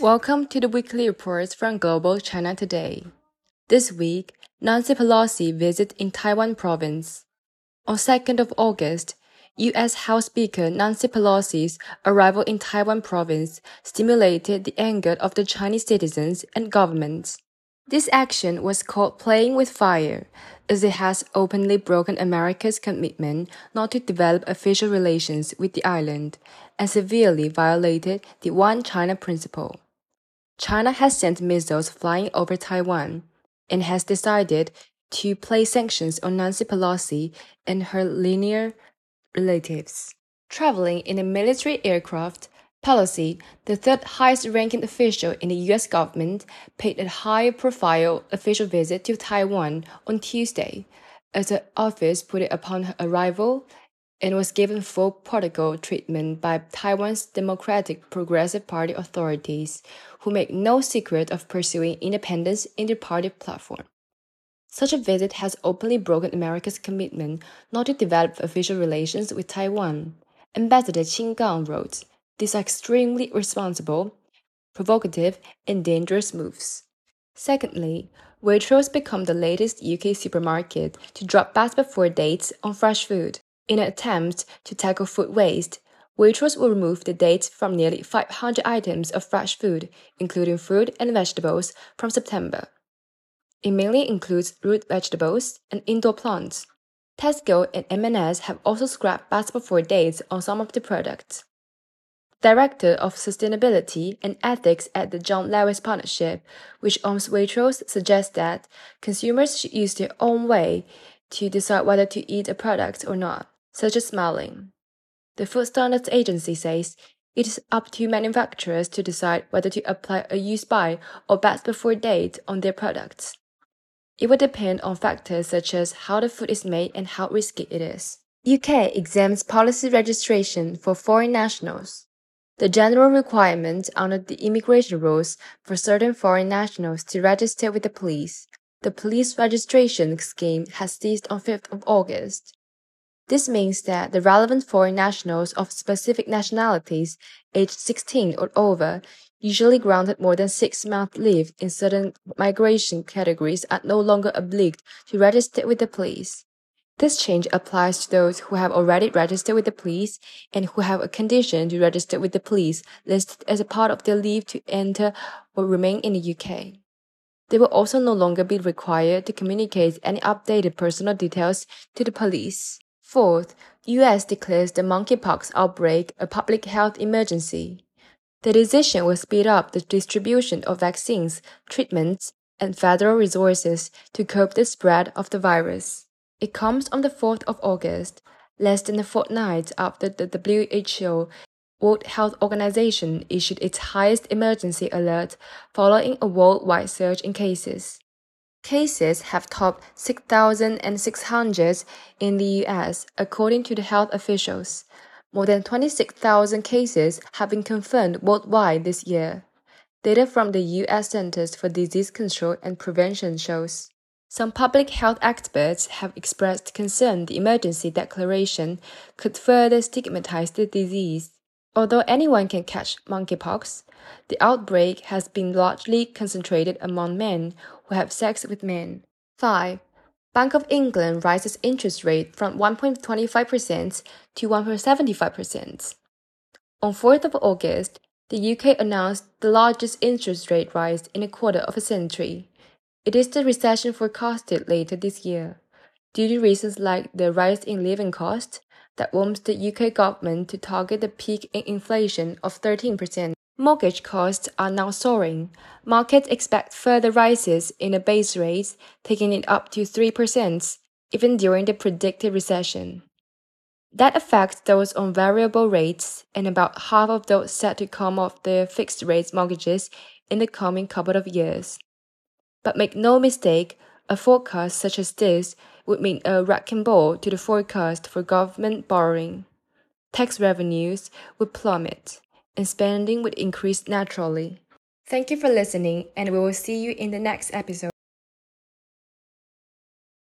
Welcome to the weekly reports from Global China Today. This week, Nancy Pelosi visit in Taiwan province. On 2nd of August, U.S. House Speaker Nancy Pelosi's arrival in Taiwan province stimulated the anger of the Chinese citizens and governments. This action was called playing with fire, as it has openly broken America's commitment not to develop official relations with the island and severely violated the One China principle. China has sent missiles flying over Taiwan and has decided to place sanctions on Nancy Pelosi and her linear relatives. Traveling in a military aircraft, Pelosi, the third highest ranking official in the US government, paid a high profile official visit to Taiwan on Tuesday, as her office put it upon her arrival and was given full protocol treatment by Taiwan's Democratic Progressive Party authorities, who make no secret of pursuing independence in their party platform. Such a visit has openly broken America's commitment not to develop official relations with Taiwan. Ambassador Qin Gang wrote, these are extremely irresponsible, provocative, and dangerous moves. Secondly, Waitrose become the latest UK supermarket to drop best before dates on fresh food. In an attempt to tackle food waste, Waitrose will remove the dates from nearly 500 items of fresh food, including fruit and vegetables, from September. It mainly includes root vegetables and indoor plants. Tesco and M&S have also scrapped best before dates on some of the products. Director of Sustainability and Ethics at the John Lewis Partnership, which owns Waitrose, suggests that consumers should use their own way to decide whether to eat a product or not, such as smelling. The Food Standards Agency says it is up to manufacturers to decide whether to apply a use by or best before date on their products. It will depend on factors such as how the food is made and how risky it is. UK exempts policy registration for foreign nationals. The general requirement under the immigration rules for certain foreign nationals to register with the police. The police registration scheme has ceased on 5th of August. This means that the relevant foreign nationals of specific nationalities aged 16 or over, usually granted more than six months leave in certain migration categories, are no longer obliged to register with the police. This change applies to those who have already registered with the police and who have a condition to register with the police listed as a part of their leave to enter or remain in the UK. They will also no longer be required to communicate any updated personal details to the police. Fourth, US declares the monkeypox outbreak a public health emergency. The decision will speed up the distribution of vaccines, treatments, and federal resources to curb the spread of the virus. It comes on the 4th of August, less than a fortnight after the WHO World Health Organization issued its highest emergency alert following a worldwide surge in cases. Cases have topped 6,600 in the US, according to the health officials. More than 26,000 cases have been confirmed worldwide this year. Data from the US Centers for Disease Control and Prevention shows. Some public health experts have expressed concern the emergency declaration could further stigmatize the disease. Although anyone can catch monkeypox, the outbreak has been largely concentrated among men who have sex with men. 5. Bank of England rises interest rate from 1.25% to 1.75%. On 4th of August, the UK announced the largest interest rate rise in a quarter of a century. It is the recession forecasted later this year, due to reasons like the rise in living costs that warms the UK government to target the peak in inflation of 13%. Mortgage costs are now soaring. Markets expect further rises in the base rates, taking it up to 3%, even during the predicted recession. That affects those on variable rates and about half of those set to come off their fixed rate mortgages in the coming couple of years. But make no mistake, a forecast such as this would mean a wrecking ball to the forecast for government borrowing. Tax revenues would plummet, and spending would increase naturally. Thank you for listening, and we will see you in the next episode.